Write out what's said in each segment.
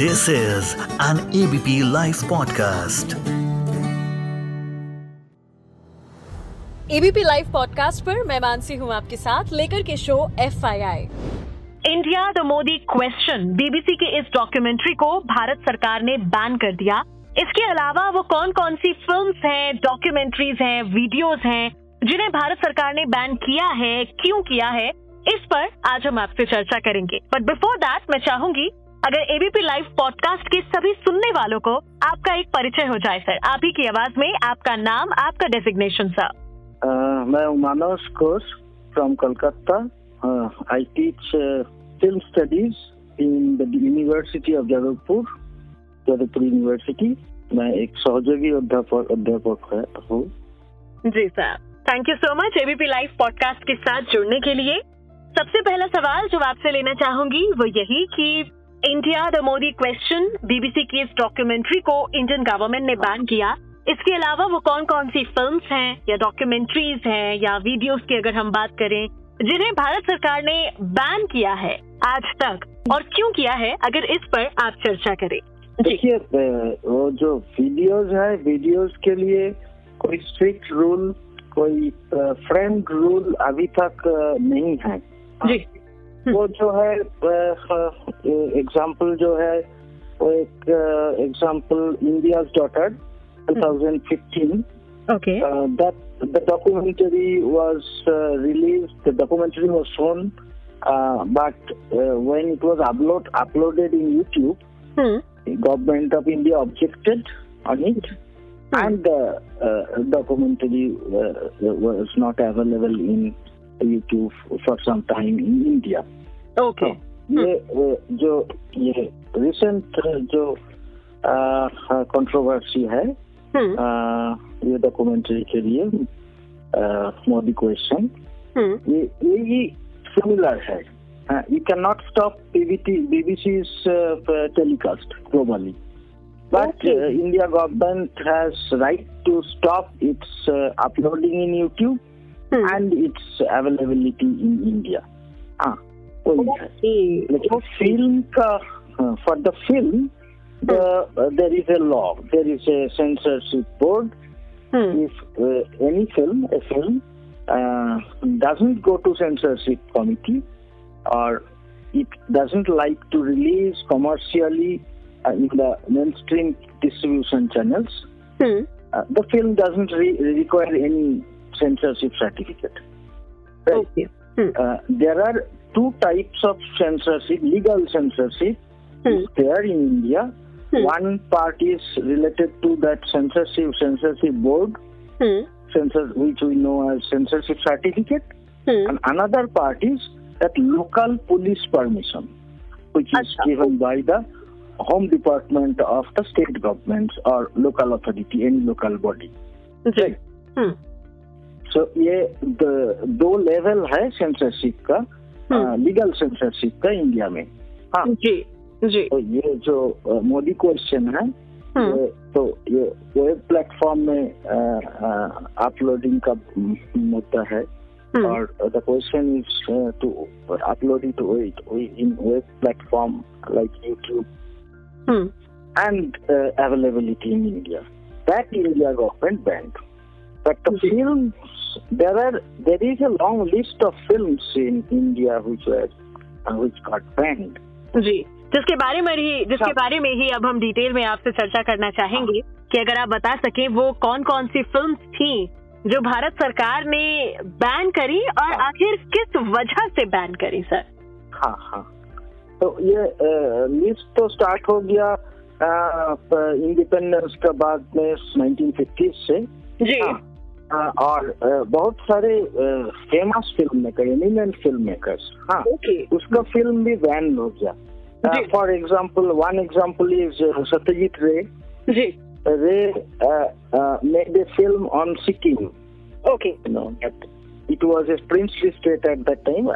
This is an ABP Life podcast. ABP live podcast पर मैं मानसी हूँ आपके साथ लेकर के show F I I India the Modi question BBC के इस डॉक्यूमेंट्री को भारत सरकार ने बैन कर दिया। इसके अलावा वो कौन कौन सी फिल्म्स हैं डॉक्यूमेंट्रीज हैं वीडियोस हैं जिन्हें भारत सरकार ने बैन किया है क्यों किया है इस पर आज हम आपसे चर्चा करेंगे। बट बिफोर दैट मैं चाहूँगी अगर एबीपी लाइव पॉडकास्ट के सभी सुनने वालों को आपका एक परिचय हो जाए सर आप ही की आवाज़ में आपका नाम आपका डेजिग्नेशन सर Uh, मैं Manas Ghosh from Kolkata I teach film studies in the university of Jadavpur Jadavpur university मैं एक सहयोगी अध्यापक अध्यापक है- हूँ। जी sir thank you so much ABP live podcast के साथ जुड़ने के लिए। सबसे पहला सवाल जो आपसे लेना चाहूँगी वो यही कि India the Modi question BBC की इस डॉक्यूमेंट्री को इंडियन गवर्नमेंट ने बैन किया। इसके अलावा वो कौन कौन सी फ़िल्म हैं या डॉक्यूमेंट्रीज हैं या वीडियोस की अगर हम बात करें जिन्हें भारत सरकार ने बैन किया है आज तक और क्यों किया है अगर इस पर आप चर्चा करें। देखिए वो जो वीडियोस है वीडियोस के लिए कोई स्ट्रिक्ट रूल कोई फ्रेम रूल अभी तक नहीं है। जी। वो जो है एग्जाम्पल जो है वो एक example India daughter 2015 okay uh, that the documentary was uh, released the documentary was shown uh, but uh, when it was upload uploaded in youtube hmm the government of india objected on it and the uh, documentary uh, was not available in youtube for some time in india Okay. Okay ये uh, जो ये recent जो controversy है हम्म आ, ये documentary के लिए Modi question hmm ये ये ही सिमिलर है you can not stop BBT BBC telecast globally but Okay. uh, India government has right to stop its uh, uploading in YouTube hmm. and its availability in India. Ah, oh, well, okay. okay. film, uh, for the film, the, hmm. uh, there is a law, there is a censorship board. Hmm. If uh, any film, a film, uh, doesn't go to censorship committee or it doesn't like to release commercially uh, in the mainstream distribution channels, hmm. Uh, the film doesn't re- require any censorship certificate. Right? Okay. Hmm. Uh, there are two types of censorship, legal censorship hmm. there in India. Hmm. One part is related to that censorship censorship board, hmm. censor, which we know as censorship certificate, hmm. and another part is that local police permission, which Achha. is given by the home department of the state government or local authority, any local body. Okay. Right. Hmm. So ये the- दो level है censorship का हम्म। Legal censorship का India में। हाँ। जी जी। तो ये जो मोदी क्वेश्चन है हम्म। ये तो ये वेब प्लेटफॉर्म में अपलोडिंग का मुद्दा है। हम्म। और the question is to upload it in web platform like YouTube and availability in India in India government banned. But the films, there are there is a long list of films in India which were uh, which got banned. जी जिसके बारे में ही जिसके हाँ। बारे में ही अब हम डिटेल में आपसे चर्चा करना चाहेंगे कि अगर आप बता सकें वो कौन कौन सी फिल्म्स थी जो भारत सरकार ने बैन करी और हाँ। आखिर किस वजह से बैन करी सर? हाँ हाँ। तो ये लिस्ट तो स्टार्ट हो गया इंडिपेंडेंस के बाद में 1950 से। जी। हाँ, हाँ, और बहुत सारे famous film maker eminent film maker उसका फ़िल्म भी वैन हो गया। For example one example is Satyajit Ray Ray made a film on Sikkim okay no it was a prince state at that time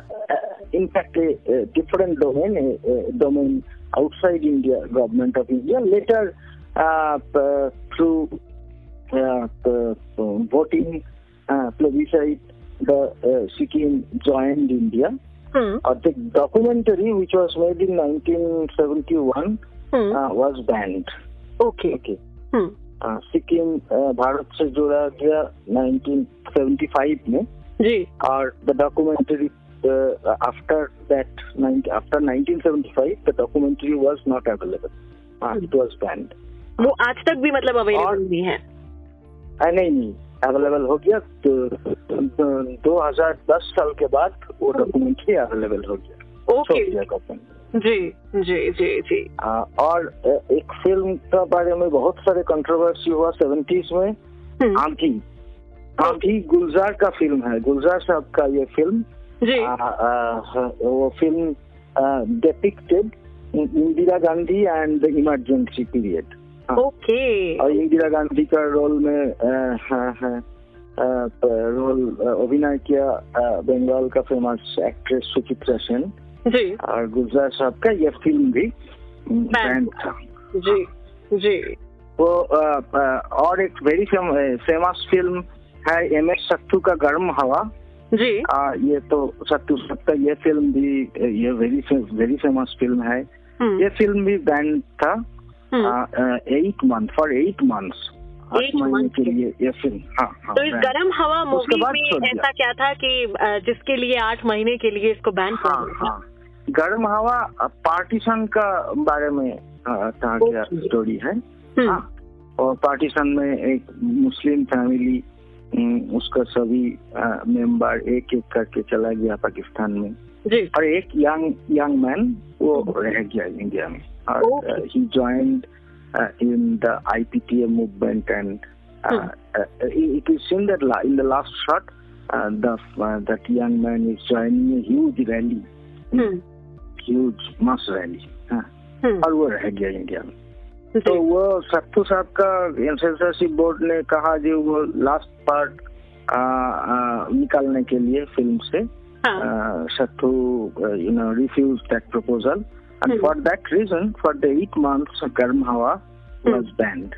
in fact a different domain domain outside India government of India later through uh, voting uh, plebiscite the uh, sikkim joined india. Uh, the documentary which was made in 1971 hmm was banned okay okay hmm Sikkim uh, Bharat से जोड़ा गया 1975 में जी और the documentary after that after 1975 the documentary was not available it was banned वो आज तक भी मतलब अवेलेबल नहीं है। नहीं नहीं अवेलेबल हो गया तो दो हज़ार दस साल के बाद वो डॉक्यूमेंट ही अवेलेबल हो गया ओके गवर्नमेंट जी जी जी जी। आ, और एक फ़िल्म का बारे में बहुत सारे कंट्रोवर्सी हुआ सेवेंटीज में। हम्म, आंधी। आंधी गुलजार का फ़िल्म है। गुलजार साहब का ये फ़िल्म जी। आ, आ, वो film depicted Indira Gandhi and the emergency period okay और इंदिरा गांधी का रोल में अ, हाँ, हाँ, रोल अभिनय किया बंगाल का फ़ेमस एक्ट्रेस सुचित्रा सेन जी। और गुलजार साहब का ये फ़िल्म भी बैंड था। जी जी। वो और एक वेरी फ़ेमस फ़िल्म है एम एस सत्तू का गर्म हवा। जी। आ, ये तो सत्तू साहब का ये फ़िल्म भी ये वेरी वेरी फ़ेमस फ़िल्म है। हम्म, ये फ़िल्म भी बैंड था। हम्म। Eight month for eight months आठ महीने के लिए ये हाँ हाँ तो इस गर्म हवा मूवी में ऐसा क्या था कि जिसके लिए आठ महीने के लिए इसको बैन कर हाँ हाँ। गर्म हवा पार्टीशन का बारे में कहा गया स्टोरी है? हम्म, हाँ। और पार्टीशन में एक मुस्लिम फैमिली उसका सभी मेंबर एक एक करके चला गया पाकिस्तान में। जी। और एक यंग यंग मैन वो रह गया इंडिया में। और he joined in the IPTA movement and it is seen that la- in the last shot uh, the uh, that young man is joining a huge rally. हम्म, huge mass rally. हाँ, हम्म, और वो रह गया India में। तो वो सत्तू साहब का सेंसरशिप बोर्ड ने कहा जो वो लास्ट पार्ट निकालने के लिए फ़िल्म से हाँ, Sathyu you know refuse that proposal and. For that reason for the eight months Garm Hava was band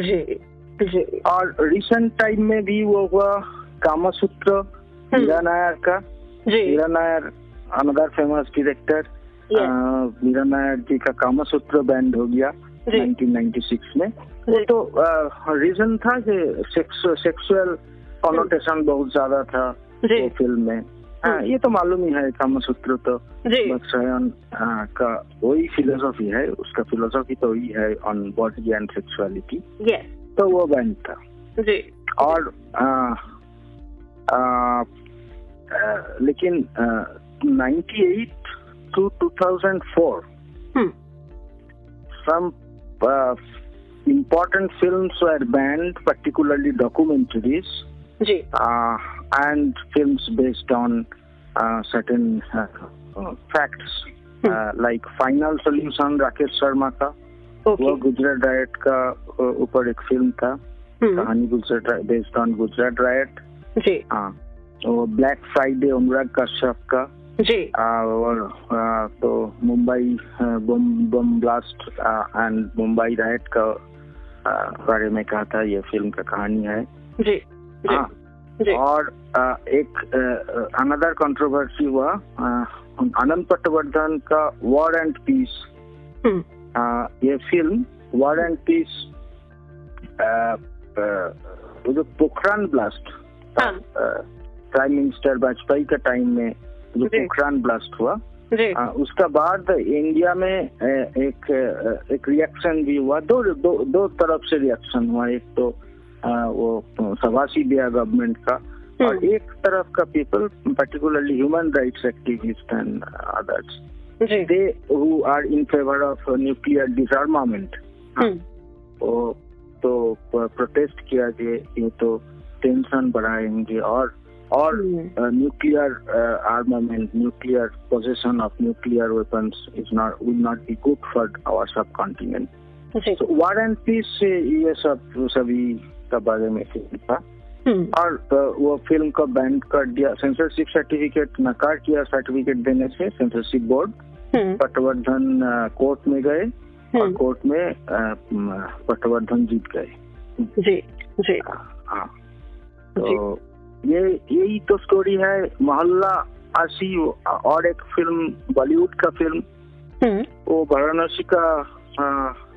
जी जी। और रिसेंट टाइम में भी वो हुआ कामसूत्र Hmm. मीरा नायर का। Mira Nair another famous director. Mira Nair ji का कामसूत्र बैंड हो गया। 1996 में। जी। तो रीजन था कि सेक्सुअल कॉनोटेशन बहुत ज़्यादा था वो फ़िल्म में। हाँ, ये तो मालूम ही है कामसूत्र तो। जी। का वही फिलोसॉफी है उसका फिलोसॉफी तो वही है ऑन बॉडी एंड सेक्सुअलिटी तो वो बैंड था। जी। और आ, आ, आ, लेकिन ninety eight two two thousand four hmm, some uh, important film are banned particularly documentaries and film based on certain facts like final solution Rakesh Sharma का वो Gujarat diet का ऊपर एक फ़िल्म था कहानी Gujarat based on Gujarat riot black Friday Anurag Kashyap का जी। और तो Mumbai bomb bomb blast and Mumbai riot का बारे में कहा था ये फ़िल्म का कहानी है। जी जी हाँ। जी। और एक अनदर कंट्रोवर्सी हुआ आनंद पटवर्धन का वॉर एंड पीस ये फ़िल्म वॉर एंड पीस वो जो Pokhran blast. Prime minister Vajpayee का टाइम में जो पोखरान ब्लास्ट हुआ जी। आ, उसका बाद इंडिया में एक एक रिएक्शन भी हुआ। दो दो दो तरफ़ से रिएक्शन हुआ। एक तो आ, वो सभासी दिया गवर्नमेंट का और हम्म, एक तरफ़ का people particularly human rights activist and others they who are in favour of nuclear disarmament तो प्रोटेस्ट किया कि ये तो टेंशन बढ़ाएँगे और और nuclear armament nuclear possession of nuclear weapons is not will not be good for our subcontinent war and peace से ये सब सभी का बारे में फ़िल्म था। हम्म, और वो फ़िल्म को बैंड कर दिया सेंसरशिप सर्टिफिकेट नकार किया सर्टिफिकेट देने से censorship board hmm, Patwardhan court में गए और कोर्ट में पटवर्धन जीत गए। जी जी। हाँ। तो ये यही तो स्टोरी है मोहल्ला आशी और एक फ़िल्म बॉलीवुड का फ़िल्म वो वाराणसी का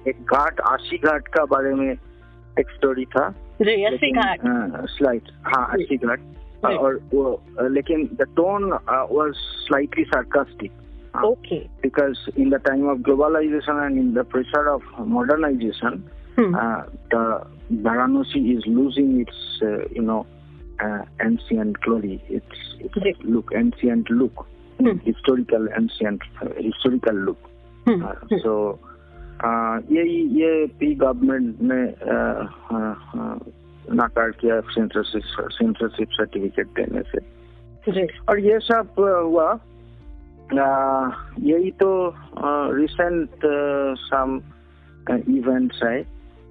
एक घाट आशी घाट का बारे में एक स्टोरी था। स्लाइट हाँ अशी घाट। और वो लेकिन the tone was slightly sarcastic because in the time of globalisation and in the pressure of modernisation the Varanasi is losing its you know uh, ancient glory, its, its Yes. look, ancient look, Hmm. historical ancient, uh, historical look. Hmm, Uh, hmm, so, uh, ये ये P government ने uh, uh, uh, नाकार किया censorship certificate देने से और ये सब अ, हुआ अ, यही तो रिसेंट सम इवेंट्स है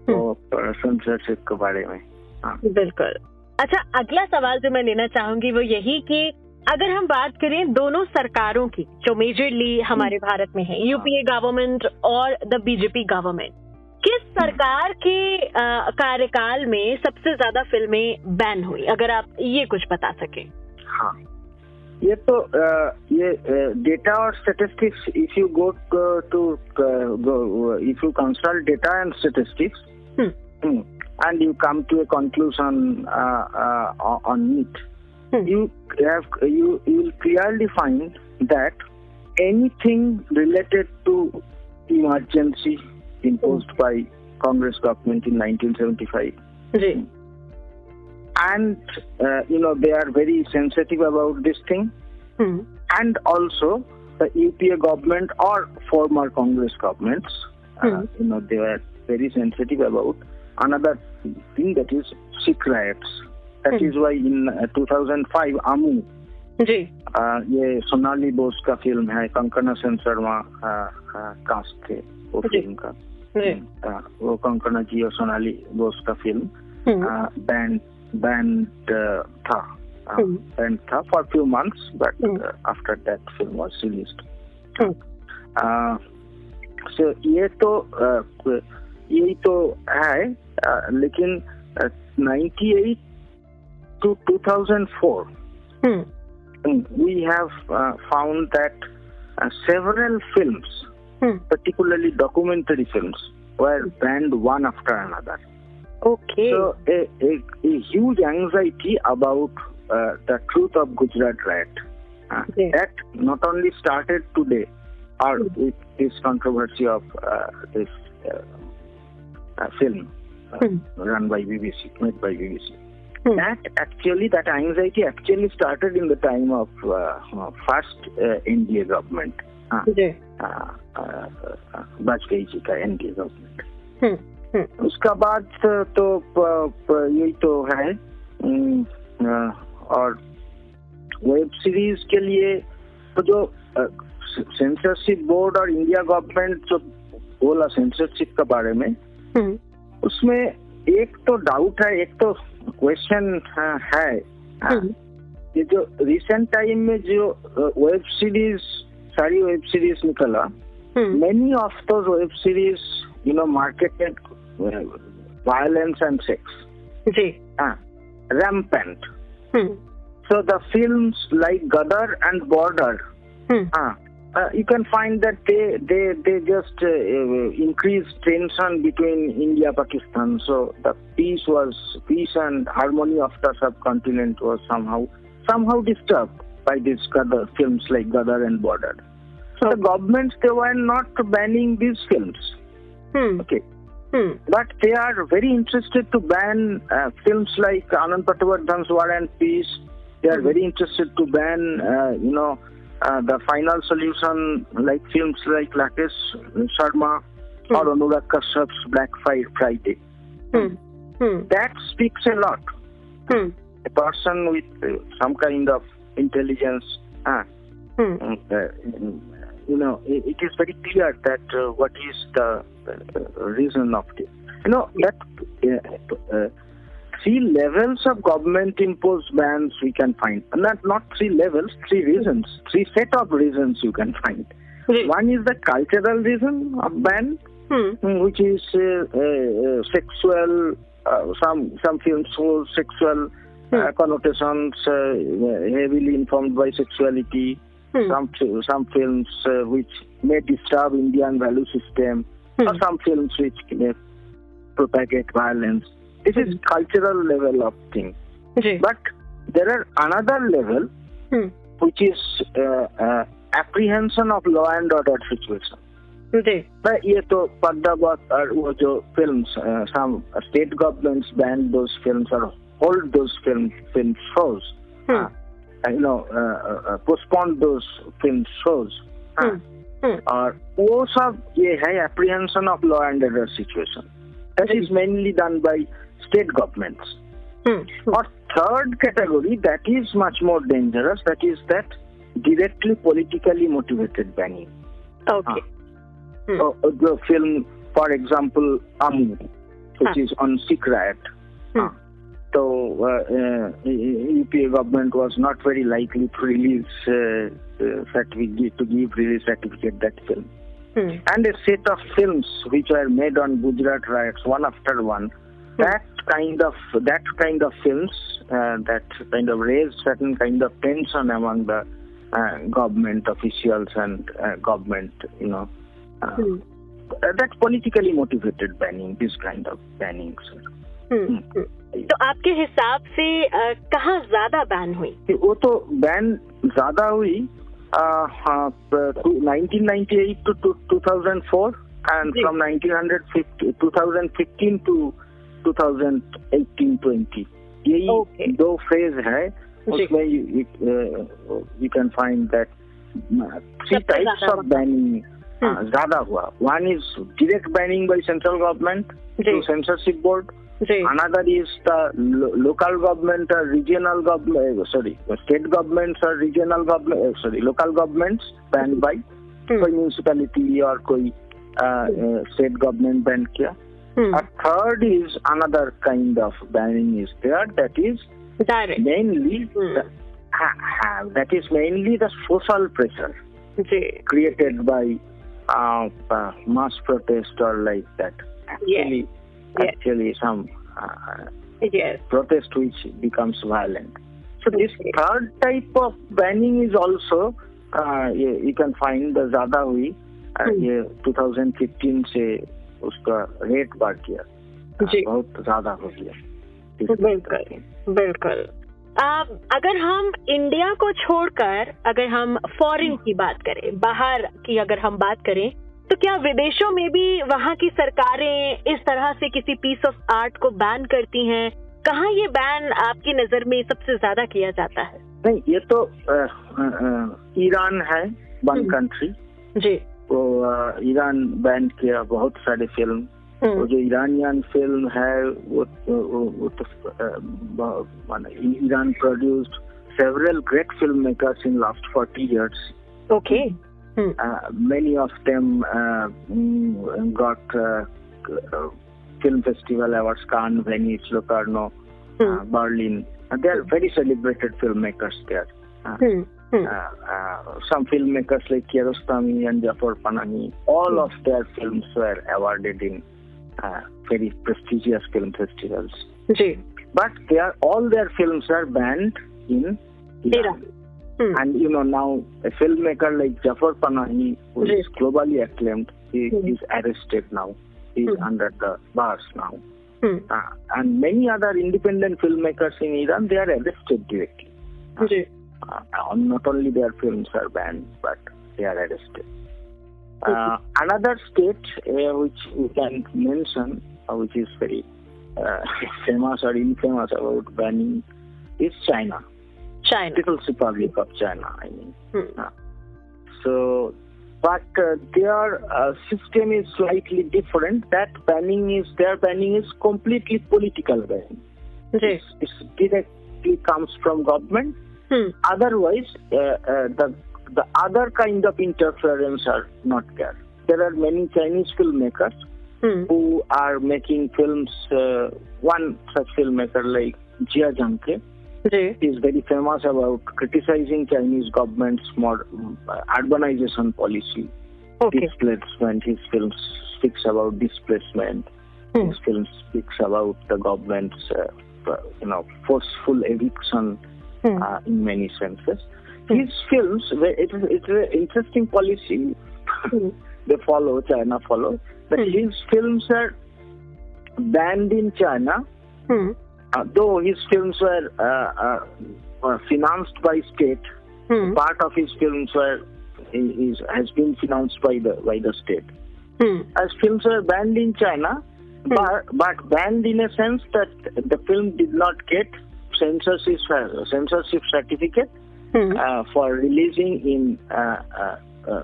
तो सेंसरशिप के बारे में हाँ बिल्कुल अच्छा अगला सवाल जो मैं लेना चाहूँगी वो यही कि अगर हम बात करें दोनों सरकारों की जो मेजरली हमारे भारत में है यूपीए गवर्नमेंट और द बीजेपी गवर्नमेंट किस सरकार के कार्यकाल में सबसे ज़्यादा फ़िल्में बैन हुई? अगर आप ये कुछ बता सके। हाँ। ये तो अ, ये डेटा और statistics if you go to if you consult data and statistics hmm, and you come to a conclusion uh, uh on it. Hmm. You have you you will clearly find that anything related to emergency imposed by Congress government in 1975. Right. And uh, you know they are very sensitive about this thing, hmm. and also the UPA government or former Congress governments, uh, hmm. uh, you know they are very sensitive about another thing that is riots that Hmm. is why in uh, 2005 Amu जी Uh, ये सोनाली बोस का film है कंकना Sen Sharma cast थे वो। Film का जी Uh, वो कंकना जी और सोनाली बोस का फ़िल्म बैंड बैंड था। बैंड था for few months but. After that film was released so ये तो uh, यही तो है uh, लेकिन ninety eight to two thousand four hmm, we have uh, found that uh, several films, hmm, particularly documentary films, were banned one after another. Okay So a, a, a huge anxiety about uh, the truth of Gujarat riot. Uh, Yes. That not only started today, or with this controversy of uh, this uh, uh, film uh, Hmm. run by BBC, made by BBC. Hmm. That actually, that anxiety actually started in the time of uh, uh, first uh, NDA government. Uh, uh, uh, uh, Vajpayee ji का NDA government हम्म, हम्म, उसका बाद तो यही तो है अ, और web series के लिए तो जो सेंसरशिप बोर्ड और इंडिया गवर्नमेंट जो बोला सेंसरशिप के बारे में हम्म, हम्म। उसमें एक तो डाउट है एक तो क्वेश्चन है हम्म। ये जो रिसेंट टाइम में जो वेब सीरीज़ सारी वेब सीरीज़ निकला many of those web series you know marketed violence and sex rampant so the film like Gadar and Border हाँ। Uh, you can find that they they they just uh, uh increase tension between India Pakistan. So the peace was peace and harmony of the subcontinent was somehow somehow disturbed by these films like Gadar and Border. So the governments they were not banning these films. Hmm. Okay. Hmm. But they are very interested to ban uh, films like Anand Patwardhan's War and Peace. They are hmm. very interested to ban, uh, you know, uh, the final solution, like films like Lakesh Sharma hmm. or Anurag Kashyap's Black Friday. Hmm. Hmm. That speaks a lot. Hmm. A person with uh, some kind of intelligence, uh, uh you know, it, it is very clear that uh, what is the reason of it. You know, that three levels of government imposed bans we can find. Not, not three levels, three reasons, three set of reasons you can find. One is the cultural reason of ban, hmm. hmm which is uh, uh, uh, sexual, uh, some, some films show sexual hmm. Uh, connotations, uh, heavily informed by sexuality. Hmm. Some some films which may disturb Indian value system, or hmm. some films which may propagate violence. This is cultural level of thing. Ji But there are another level hmm, which is uh, uh, apprehension of law and order situation. Ji But ये तो पर्दाबाद और वो जो films, uh, some state governments ban those films or hold those film film shows. Hmm, Uh, you know, uh, uh, postpone those film shows. हाँ, हम्म, हम्म, और वो सब ये है apprehension of law and order situation. That is mainly done by state governments. Hmm. hmm. Or third category that is much more dangerous, that is that directly politically motivated banning. Okay. Ah. Hmm. Uh, so, the film, for example, Amu, which hmm. is on Sikh riot. Hmm. Uh, so uh, uh EPA government was not very likely to release uh, uh, certificate to give release certificate that film. And a set of films which were made on Gujarat riots, one after one, That kind of that kind of films uh, that kind of raised certain kind of tension among the uh, government officials and uh, government, you know. Uh, hmm, uh, that's politically motivated banning, this kind of banning. Sir. Hmm, hmm. तो आपके हिसाब से अ, कहाँ ज़्यादा ban हुई वो तो ban ज़्यादा हुई uh, uh, to 1998 to, to 2004 and ji. from 1950 2015 to 2018-20. यही okay. दो फ़ेज़ है उसमें you can find that three types of banning ज़्यादा हुआ। One is direct banning by central government two censorship board another is the local government और regional government sorry state government और regional government sorry local government ban by कोई municipality और कोई state government ban किया। Hmm. A third is another kind of banning is there that is Direct. mainly hmm. the, ha, ha, that is mainly the social pressure okay. created by uh, uh, mass protest or like that. Actually, yes. actually yes. some uh, yes. protest which becomes violent. So this third type of banning is also uh, you, you, can find the Zadawi uh, hmm. 2015 say उसका rate बढ़ गया। जी। बहुत ज़्यादा हो गया। बिल्कुल बिल्कुल। आ, अगर हम इंडिया को छोड़कर अगर हम फॉरेन की बात करें बाहर की अगर हम बात करें तो क्या विदेशों में भी वहाँ की सरकारें इस तरह से किसी पीस ऑफ़ आर्ट को बैन करती हैं? कहाँ ये बैन आपकी नज़र में सबसे ज़्यादा किया जाता है? नहीं ये तो ईरान है वन हम्म। कंट्री जी। वो ईरान बैंड के बहुत सारे फ़िल्म हम्म। वो जो ईरानियन फ़िल्म है वो वो तो Iran produced several great film makers in last forty years okay many of them got film festival awards Cannes Venice Locarno Berlin they are very celebrated film makers there Uh, uh, some filmmakers like Kiarostami and Jafar Panani, all of their films were awarded in uh, very prestigious film festivals. Gee. But they are, all their films are banned in Iran. And you know now a filmmaker like Jafar Panahi, who Gee. is globally acclaimed, he is arrested now. He is under the bars now. Uh, and many other independent filmmakers in Iran, they are arrested directly. Uh, Gee uh, not only their films are banned, but they are arrested. Uh, another state uh, which we can mention, uh, which is very uh, famous or infamous about banning, is China. China. People's Republic of China, I mean. Hmm. Uh, so, but their system is slightly different. That banning is, their banning is completely political banning. Yes, it directly comes from government Hmm. Otherwise, uh, uh, the the other kind of interference are not there. There are many Chinese filmmakers hmm. who are making films. Uh, one such filmmaker like Jia Zhangke right. is very famous about criticizing Chinese government's more uh, urbanization policy. Okay. Displacement. His films speaks about displacement. Hmm. His film speaks about the government's, uh, you know, forceful eviction hmm. uh, in many senses. Hmm. His films, it is it's an interesting policy hmm. they follow, China follow, but hmm. his films are banned in China, hmm. uh, though his films were, uh, uh, uh, financed by state. Part of his films were is, has been financed by the by the state. Hmm. As films were banned in China, hmm. but, but banned in a sense that the film did not get censorship uh, censorship certificate hmm. uh, for releasing in uh, uh, uh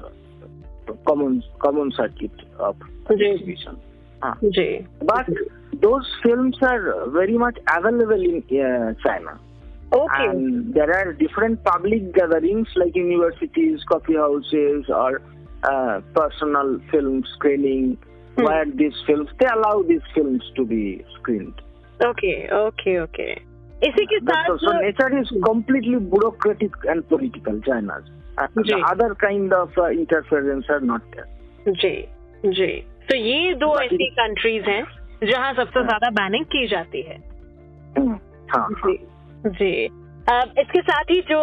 common common circuit of distribution. Ah. Jay. But those films are very much available in China. Okay. And there are different public gatherings like universities, coffee houses, or personal film screening hmm. where these films they allow these films to be screened. Okay, okay, okay. इसी के साथ so nature and political China not जी। जी तो ये दो ऐसी countries हैं जहाँ सबसे ज़्यादा बैनिंग की जाती है। जी इसके साथ ही जो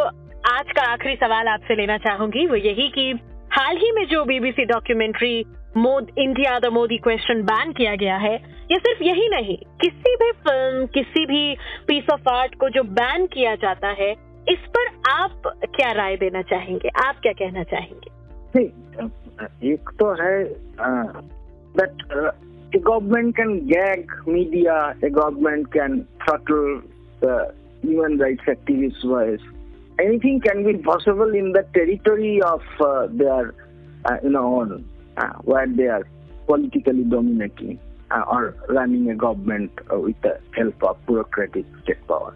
आज का आखिरी सवाल आपसे लेना चाहूँगी वो यही की हाल ही में जो BBC documentary India the Modi question ban किया गया है। ये सिर्फ़ यही नहीं, किसी भी फ़िल्म किसी भी पीस ऑफ़ आर्ट को जो बैन किया जाता है, इस पर आप क्या राय देना चाहेंगे? आप क्या कहना चाहेंगे? एक तो है but a government can gag media a government can throttle human rights activist voice anything can be possible in the territory of their you know Uh, where they are politically dominating uh, or running a government uh, with the help of bureaucratic state power.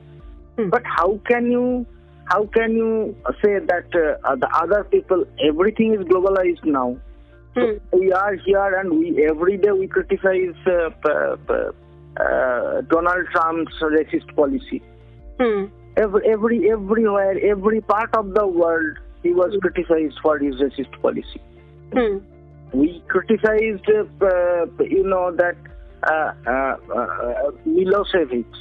Mm. But how can you how can you say that uh, the other people everything is globalized now? So hmm. we are here and we every day we criticize uh, p- uh, donald trump's racist policy. Hmm. Every, every everywhere every part of the world he was hmm. criticized for his racist policy we criticized, uh, you know, that uh, uh, Milosevic, mm.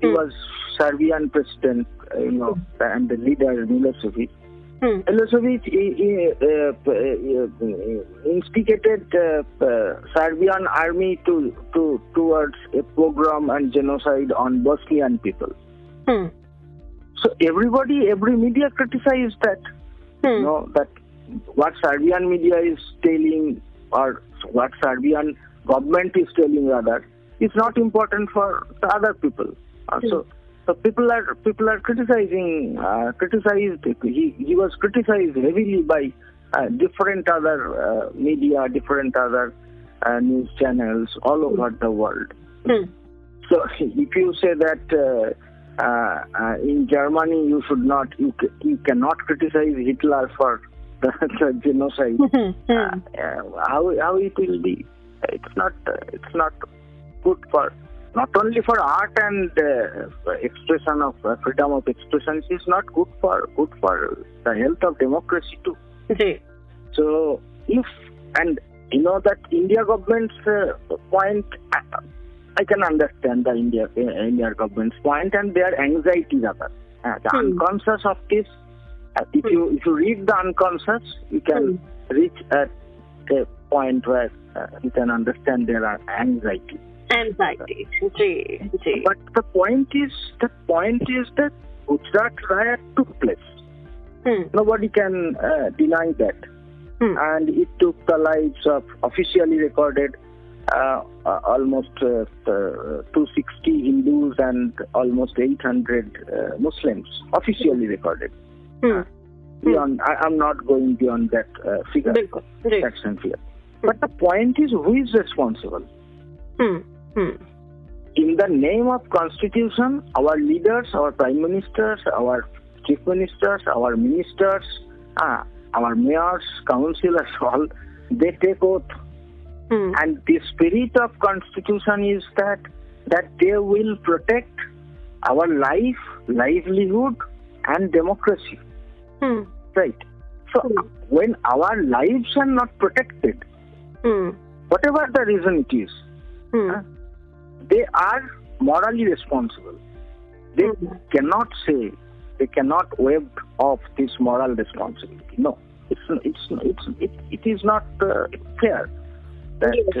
he hmm. was Serbian president, you know, and the leader Milosevic. Hmm. Milosevic instigated Serbian army to, to towards a pogrom and genocide on Bosnian people. Hmm. So everybody, every media criticized that. Hmm. You know, that what Serbian media is telling or what Serbian government is telling rather is not important for the other people. Uh, so, hmm. so people are people are criticizing uh, criticized. He he was criticized heavily by uh, different other uh, media, different other uh, news channels all over the world. Hmm. So if you say that. Uh, in Germany, you should not, you, you cannot criticize Hitler for genocide. Hmm. Uh, uh, how how it will be? It's not it's not good for not only for art and uh, expression of uh, freedom of expression is not good for good for the health of democracy too so if and you know that india government's uh, point uh, i can understand the india india government's point and their anxiety rather the hmm. unconscious of this uh, if you if you read the unconscious, you can hmm. reach at a point where uh, you can understand there are anxiety. Anxiety, But the point is the point is that Gujarat riot took place. Hmm. Nobody can uh, deny that, hmm. and it took the lives of officially recorded. Uh, uh almost uh, 260 Hindus and almost 800 Muslims officially recorded. Hmm. Beyond. I, am not going beyond that uh, figure, Right. section. Hmm. But the point is, who is responsible? Hmm. Hmm. In the name of constitution, our leaders, our prime ministers, our chief ministers, our ministers, uh, our mayors, councillors, all they take oath. Hmm. And the spirit of constitution is that that they will protect our life, livelihood, and democracy. Hmm. Right. So hmm. when our lives are not protected, hmm. whatever the reason it is, hmm. they are morally responsible. They hmm. cannot say they cannot waive off this moral responsibility. No, it's it's it's it, it is not uh, fair. That, yes, uh,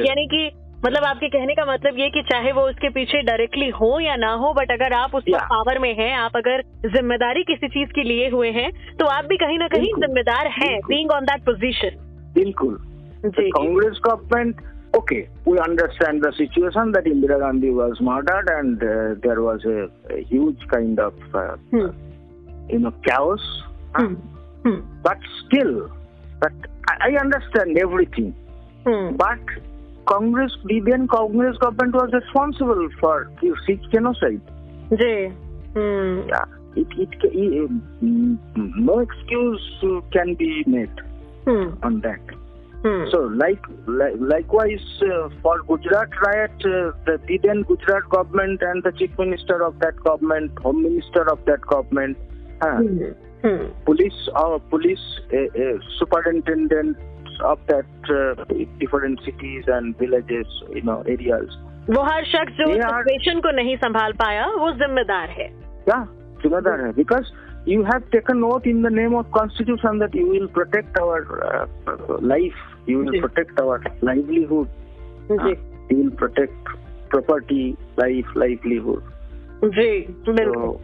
मतलब आपके कहने का मतलब ये कि चाहे वो उसके पीछे डायरेक्टली हो या ना हो बट अगर आप उसके पावर में हैं आप अगर ज़िम्मेदारी किसी चीज़ के लिए हुए हैं तो आप भी कहीं ना कहीं जिम्मेदार हैं बींग ऑन दैट पोजिशन बिल्कुल। Congress government okay we understand the situation that Indira Gandhi was murdered and there was a huge kind of you know chaos but still but I understand everything but Congress, the Congress government was responsible for the Sikh genocide. Jay. Yeah. Mm, no excuse can be made hmm. on that. So, like, likewise uh, for Gujarat riot, uh, the, then Gujarat government and the chief minister of that government, home minister of that government, uh, hmm. police or police superintendent stopped at uh, different cities and villages, you know, areas. वो हर शख्स जो situation को नहीं संभाल पाया वो जिम्मेदार है। क्या जिम्मेदार है। Because you have taken note in the name of constitution that you will protect our life you will protect our livelihood you will protect property life livelihood जी बिल्कुल।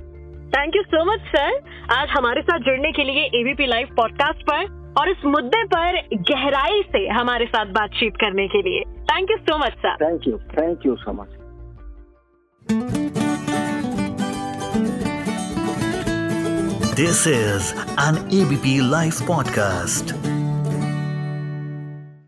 Thank you so much sir आज हमारे साथ जुड़ने के लिए ABP live podcast पर और इस मुद्दे पर गहराई से हमारे साथ बातचीत करने के लिए। Thank you so much sir thank you thank you so much this is an ABP live podcast